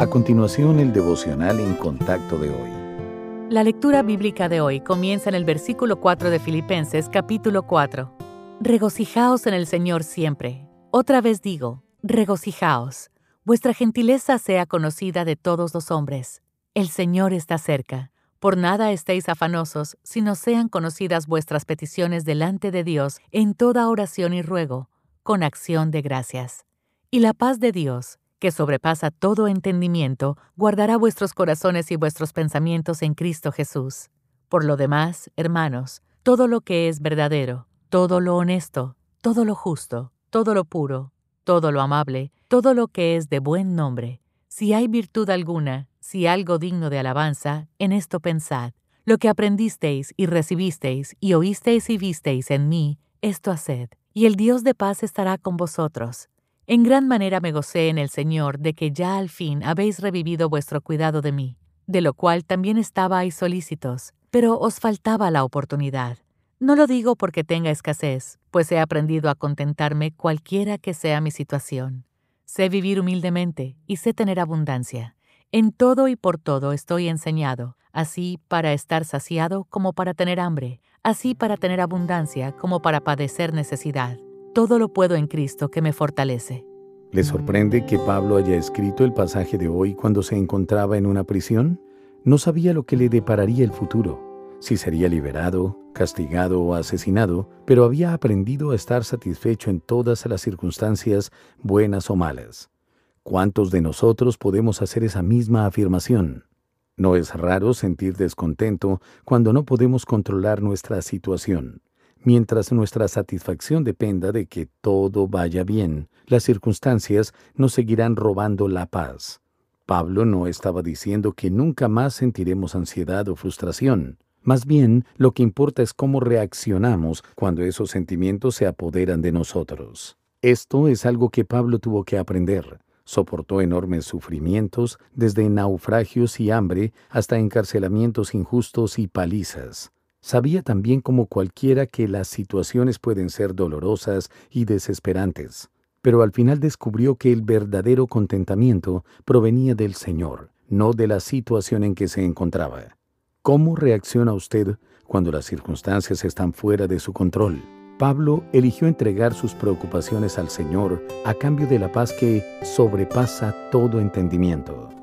A continuación, el devocional en contacto de hoy. La lectura bíblica de hoy comienza en el versículo 4 de Filipenses capítulo 4. Regocijaos en el Señor siempre. Otra vez digo, regocijaos. Vuestra gentileza sea conocida de todos los hombres. El Señor está cerca. Por nada estéis afanosos, sino sean conocidas vuestras peticiones delante de Dios en toda oración y ruego, con acción de gracias. Y la paz de Dios, que sobrepasa todo entendimiento, guardará vuestros corazones y vuestros pensamientos en Cristo Jesús. Por lo demás, hermanos, todo lo que es verdadero, todo lo honesto, todo lo justo, todo lo puro, todo lo amable, todo lo que es de buen nombre, si hay virtud alguna, si algo digno de alabanza, en esto pensad. Lo que aprendisteis y recibisteis y oísteis y visteis en mí, esto haced, y el Dios de paz estará con vosotros. En gran manera me gocé en el Señor de que ya al fin habéis revivido vuestro cuidado de mí, de lo cual también estabais solícitos, pero os faltaba la oportunidad. No lo digo porque tenga escasez, pues he aprendido a contentarme cualquiera que sea mi situación. Sé vivir humildemente y sé tener abundancia. En todo y por todo estoy enseñado, así para estar saciado como para tener hambre, así para tener abundancia como para padecer necesidad. Todo lo puedo en Cristo que me fortalece. ¿Le sorprende que Pablo haya escrito el pasaje de hoy cuando se encontraba en una prisión? No sabía lo que le depararía el futuro, si sería liberado, castigado o asesinado, pero había aprendido a estar satisfecho en todas las circunstancias, buenas o malas. ¿Cuántos de nosotros podemos hacer esa misma afirmación? No es raro sentir descontento cuando no podemos controlar nuestra situación. Mientras nuestra satisfacción dependa de que todo vaya bien, las circunstancias nos seguirán robando la paz. Pablo no estaba diciendo que nunca más sentiremos ansiedad o frustración. Más bien, lo que importa es cómo reaccionamos cuando esos sentimientos se apoderan de nosotros. Esto es algo que Pablo tuvo que aprender. Soportó enormes sufrimientos, desde naufragios y hambre hasta encarcelamientos injustos y palizas. Sabía también como cualquiera que las situaciones pueden ser dolorosas y desesperantes, pero al final descubrió que el verdadero contentamiento provenía del Señor, no de la situación en que se encontraba. ¿Cómo reacciona usted cuando las circunstancias están fuera de su control? Pablo eligió entregar sus preocupaciones al Señor a cambio de la paz que sobrepasa todo entendimiento.